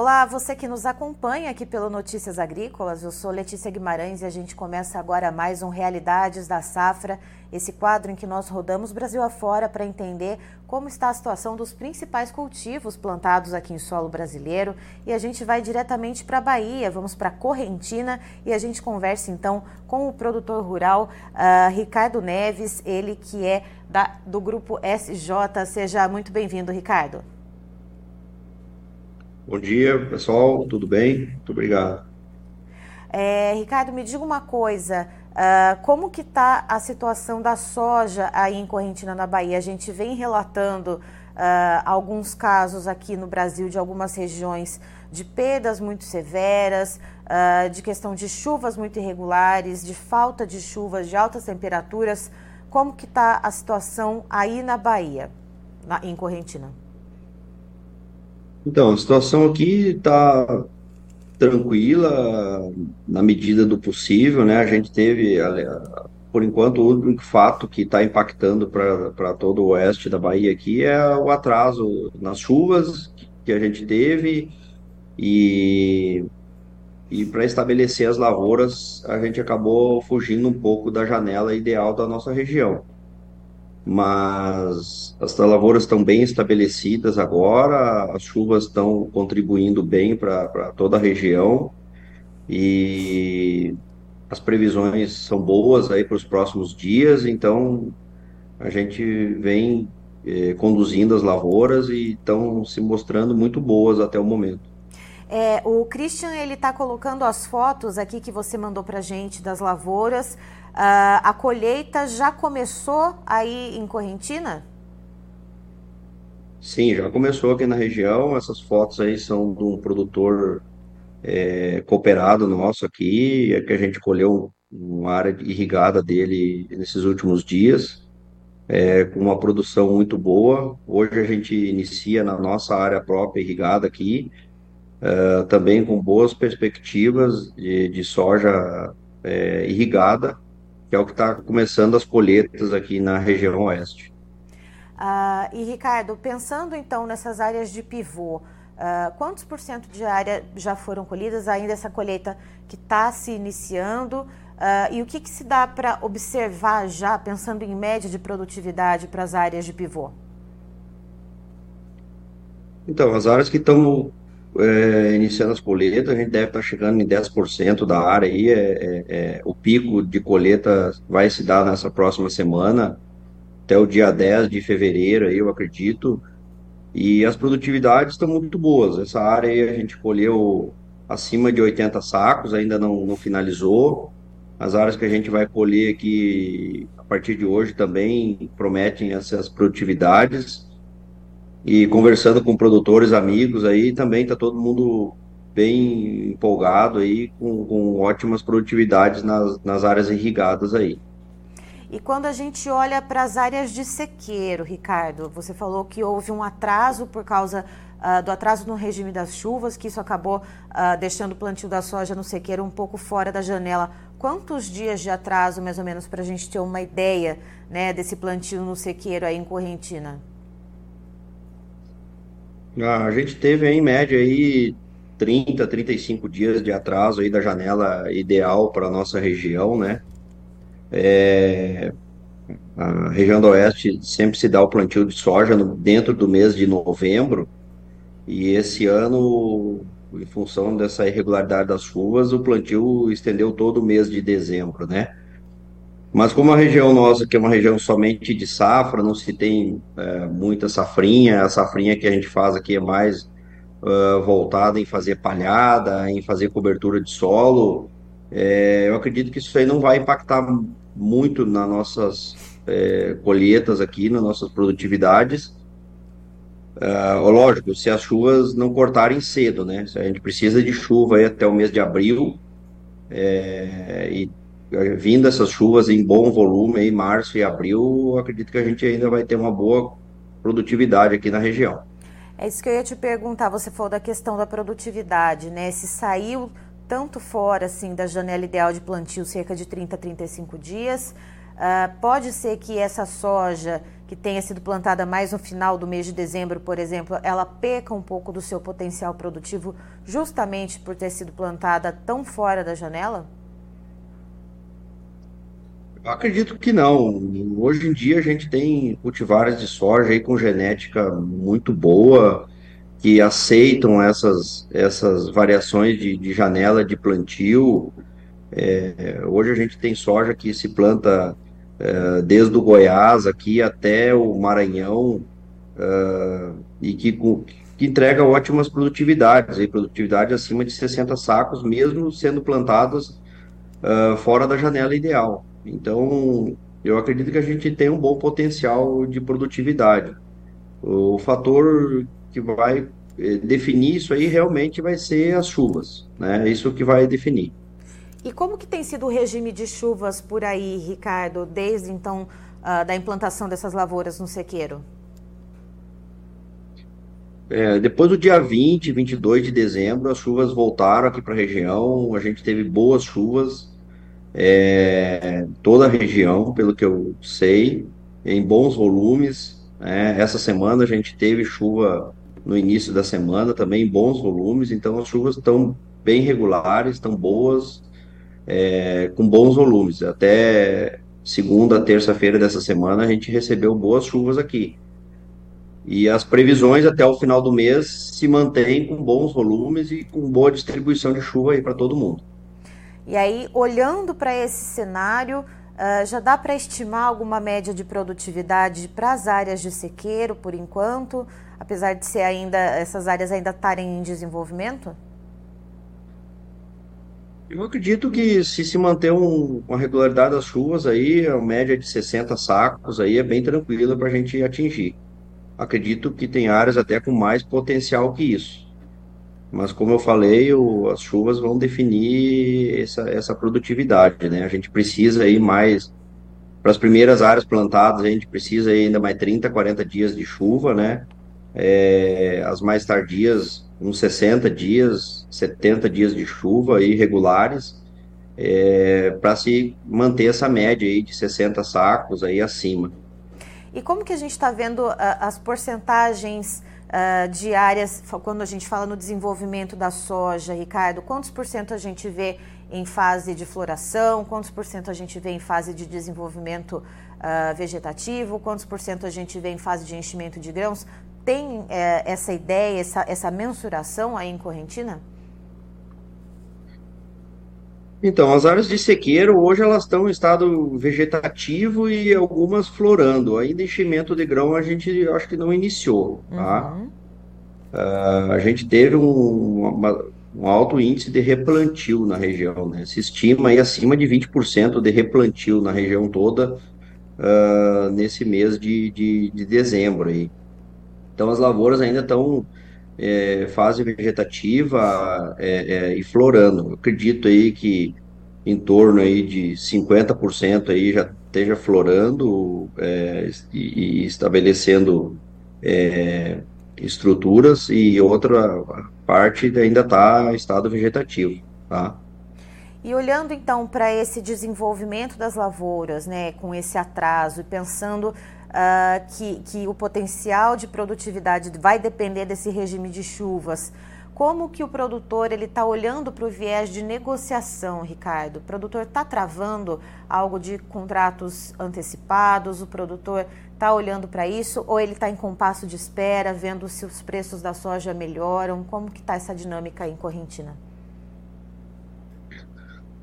Olá, você que nos acompanha aqui pelo Notícias Agrícolas. Eu sou Letícia Guimarães e a gente começa agora mais um Realidades da Safra, esse quadro em que nós rodamos Brasil afora para entender como está a situação dos principais cultivos plantados aqui em solo brasileiro. E a gente vai diretamente para a Bahia, vamos para Correntina e a gente conversa então com o produtor rural uh, Ricardo Neves, ele que é da, do grupo SJ. Seja muito bem-vindo, Ricardo. Bom dia, pessoal, tudo bem? Muito obrigado. É, Ricardo, me diga uma coisa, uh, como que está a situação da soja aí em Correntina, na Bahia? A gente vem relatando uh, alguns casos aqui no Brasil de algumas regiões de perdas muito severas, uh, de questão de chuvas muito irregulares, de falta de chuvas, de altas temperaturas. Como que está a situação aí na Bahia, na, em Correntina? Então, a situação aqui está tranquila na medida do possível, né? A gente teve, por enquanto, o único fato que está impactando para todo o oeste da Bahia aqui é o atraso nas chuvas que a gente teve e, e para estabelecer as lavouras a gente acabou fugindo um pouco da janela ideal da nossa região mas as lavouras estão bem estabelecidas agora, as chuvas estão contribuindo bem para toda a região e as previsões são boas aí para os próximos dias, então a gente vem eh, conduzindo as lavouras e estão se mostrando muito boas até o momento. É, o Christian ele está colocando as fotos aqui que você mandou para gente das lavouras. Uh, a colheita já começou aí em Correntina? Sim, já começou aqui na região. Essas fotos aí são de um produtor é, cooperado nosso aqui, é que a gente colheu uma área irrigada dele nesses últimos dias, é, com uma produção muito boa. Hoje a gente inicia na nossa área própria irrigada aqui, é, também com boas perspectivas de, de soja é, irrigada que é o que está começando as colheitas aqui na região oeste. Ah, e Ricardo, pensando então nessas áreas de pivô, Uh, quantos por cento de área já foram colhidas, ainda essa colheita que está se iniciando? Uh, e o que, que se dá para observar já, pensando em média de produtividade para as áreas de pivô? Então, as áreas que estão é, iniciando as colheitas, a gente deve estar chegando em 10% da área aí, é, é, é, o pico de colheita vai se dar nessa próxima semana, até o dia 10 de fevereiro, aí, eu acredito, e as produtividades estão muito boas, essa área aí a gente colheu acima de 80 sacos, ainda não, não finalizou, as áreas que a gente vai colher aqui a partir de hoje também prometem essas produtividades, e conversando com produtores, amigos aí, também está todo mundo bem empolgado aí, com, com ótimas produtividades nas, nas áreas irrigadas aí. E quando a gente olha para as áreas de sequeiro, Ricardo, você falou que houve um atraso por causa uh, do atraso no regime das chuvas, que isso acabou uh, deixando o plantio da soja no sequeiro um pouco fora da janela. Quantos dias de atraso, mais ou menos, para a gente ter uma ideia né, desse plantio no sequeiro aí em Correntina? A gente teve em média aí 30, 35 dias de atraso aí da janela ideal para nossa região, né? É, a região do Oeste sempre se dá o plantio de soja no, dentro do mês de novembro, e esse ano, em função dessa irregularidade das chuvas, o plantio estendeu todo o mês de dezembro, né? Mas como a região nossa, que é uma região somente de safra, não se tem é, muita safrinha, a safrinha que a gente faz aqui é mais uh, voltada em fazer palhada, em fazer cobertura de solo, é, eu acredito que isso aí não vai impactar muito nas nossas é, colheitas aqui, nas nossas produtividades. Uh, lógico, se as chuvas não cortarem cedo, né? A gente precisa de chuva aí até o mês de abril, é, e vindo essas chuvas em bom volume em março e abril, acredito que a gente ainda vai ter uma boa produtividade aqui na região. É isso que eu ia te perguntar, você falou da questão da produtividade, né? Se saiu tanto fora assim da janela ideal de plantio, cerca de 30 a 35 dias, uh, pode ser que essa soja que tenha sido plantada mais no final do mês de dezembro, por exemplo, ela peca um pouco do seu potencial produtivo justamente por ter sido plantada tão fora da janela? Acredito que não. Hoje em dia a gente tem cultivares de soja aí com genética muito boa, que aceitam essas, essas variações de, de janela de plantio. É, hoje a gente tem soja que se planta é, desde o Goiás aqui até o Maranhão é, e que, que entrega ótimas produtividades, aí, produtividade acima de 60 sacos, mesmo sendo plantadas é, fora da janela ideal. Então, eu acredito que a gente tem um bom potencial de produtividade. O fator que vai definir isso aí realmente vai ser as chuvas, né? Isso que vai definir. E como que tem sido o regime de chuvas por aí, Ricardo, desde então uh, da implantação dessas lavouras no sequeiro? É, depois do dia 20, 22 de dezembro, as chuvas voltaram aqui para a região. A gente teve boas chuvas, é, toda a região, pelo que eu sei, em bons volumes. É, essa semana a gente teve chuva no início da semana, também em bons volumes, então as chuvas estão bem regulares, estão boas, é, com bons volumes. Até segunda, terça-feira dessa semana, a gente recebeu boas chuvas aqui. E as previsões até o final do mês se mantêm com bons volumes e com boa distribuição de chuva aí para todo mundo. E aí, olhando para esse cenário, uh, já dá para estimar alguma média de produtividade para as áreas de sequeiro, por enquanto, apesar de ser ainda essas áreas ainda estarem em desenvolvimento? Eu acredito que se se manter um, uma regularidade das chuvas aí, a média de 60 sacos aí é bem tranquila para a gente atingir. Acredito que tem áreas até com mais potencial que isso. Mas como eu falei, o, as chuvas vão definir essa, essa produtividade, né? A gente precisa aí mais, para as primeiras áreas plantadas, a gente precisa ainda mais 30, 40 dias de chuva, né? É, as mais tardias, uns 60 dias, 70 dias de chuva irregulares, é, para se manter essa média aí de 60 sacos aí acima. E como que a gente está vendo uh, as porcentagens uh, quando a gente fala no desenvolvimento da soja, Ricardo, quantos por cento a gente vê em fase de floração, quantos por cento a gente vê em fase de desenvolvimento uh, vegetativo, quantos por cento a gente vê em fase de enchimento de grãos? tem é, essa ideia, essa, essa mensuração aí em Correntina? Então, as áreas de sequeiro hoje elas estão em estado vegetativo e algumas florando. Ainda enchimento de grão a gente acho que não iniciou, tá? Uhum. Uh, a gente teve um, uma, um alto índice de replantio na região, né? Se estima aí acima de 20% de replantio na região toda uh, nesse mês de, de, de dezembro aí. Então as lavouras ainda estão é, fase vegetativa é, é, e florando. Eu acredito aí que em torno aí de 50% aí já esteja florando é, e, e, estabelecendo é, estruturas e outra parte ainda está em estado vegetativo, tá? E olhando então para esse desenvolvimento das lavouras, né, com esse atraso e pensando uh, que, que o potencial de produtividade vai depender desse regime de chuvas. Como que o produtor ele está olhando para o viés de negociação, Ricardo? O produtor está travando algo de contratos antecipados? O produtor está olhando para isso ou ele está em compasso de espera, vendo se os preços da soja melhoram? Como que está essa dinâmica em Correntina?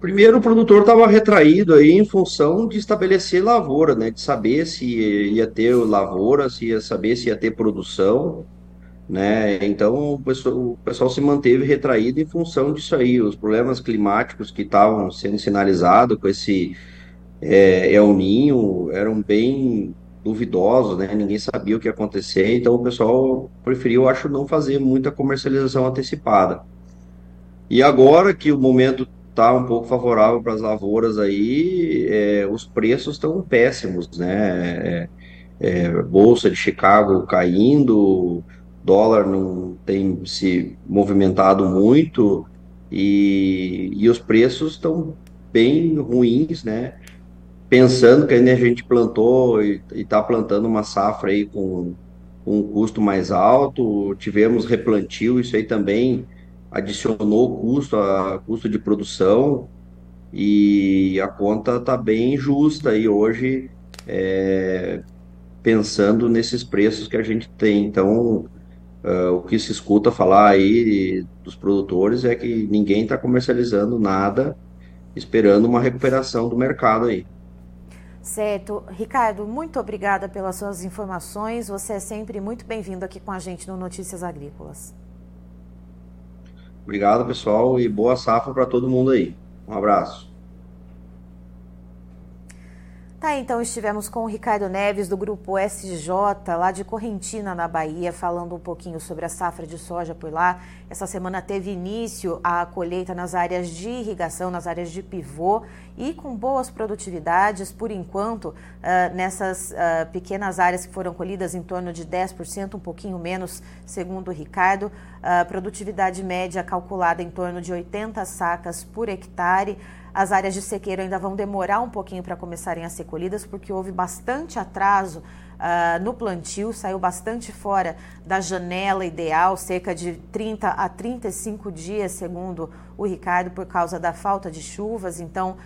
Primeiro, o produtor estava retraído aí em função de estabelecer lavoura, né? De saber se ia ter lavoura, se ia saber se ia ter produção, né? Então, o pessoal, o pessoal se manteve retraído em função disso aí. Os problemas climáticos que estavam sendo sinalizados com esse é, El Ninho eram bem duvidosos, né? Ninguém sabia o que ia acontecer, então o pessoal preferiu, acho, não fazer muita comercialização antecipada. E agora que o momento está um pouco favorável para as lavouras aí, é, os preços estão péssimos, né? É, é, Bolsa de Chicago caindo, dólar não tem se movimentado muito e, e os preços estão bem ruins, né? pensando que ainda a gente plantou e está plantando uma safra aí com, com um custo mais alto, tivemos replantio, isso aí também adicionou custo, a custo de produção, e a conta está bem justa aí hoje, é, pensando nesses preços que a gente tem. Então, uh, o que se escuta falar aí dos produtores é que ninguém está comercializando nada, esperando uma recuperação do mercado aí. Certo. Ricardo, muito obrigada pelas suas informações. Você é sempre muito bem-vindo aqui com a gente no Notícias Agrícolas. Obrigado, pessoal, e boa safra para todo mundo aí. Um abraço. Tá, então estivemos com o Ricardo Neves do grupo SJ, lá de Correntina, na Bahia, falando um pouquinho sobre a safra de soja por lá. Essa semana teve início a colheita nas áreas de irrigação, nas áreas de pivô e com boas produtividades, por enquanto, uh, nessas uh, pequenas áreas que foram colhidas, em torno de 10%, um pouquinho menos, segundo o Ricardo. A produtividade média calculada em torno de 80 sacas por hectare. As áreas de sequeiro ainda vão demorar um pouquinho para começarem a ser colhidas, porque houve bastante atraso uh, no plantio, saiu bastante fora da janela ideal, cerca de 30 a 35 dias, segundo o Ricardo, por causa da falta de chuvas. Então, uh,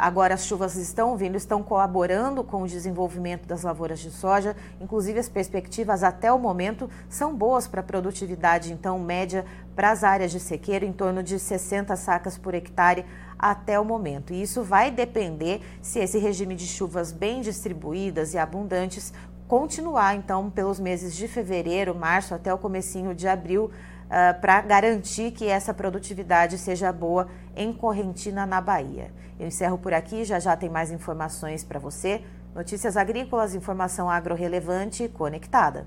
agora as chuvas estão vindo, estão colaborando com o desenvolvimento das lavouras de soja. Inclusive, as perspectivas até o momento são boas para a produtividade, então, média para as áreas de sequeiro, em torno de 60 sacas por hectare até o momento. E isso vai depender se esse regime de chuvas bem distribuídas e abundantes continuar então pelos meses de fevereiro, março até o comecinho de abril uh, ah, para garantir que essa produtividade seja boa em Correntina, na Bahia. Eu encerro por aqui, já já tem mais informações para você. Notícias agrícolas, informação agro-relevante conectada.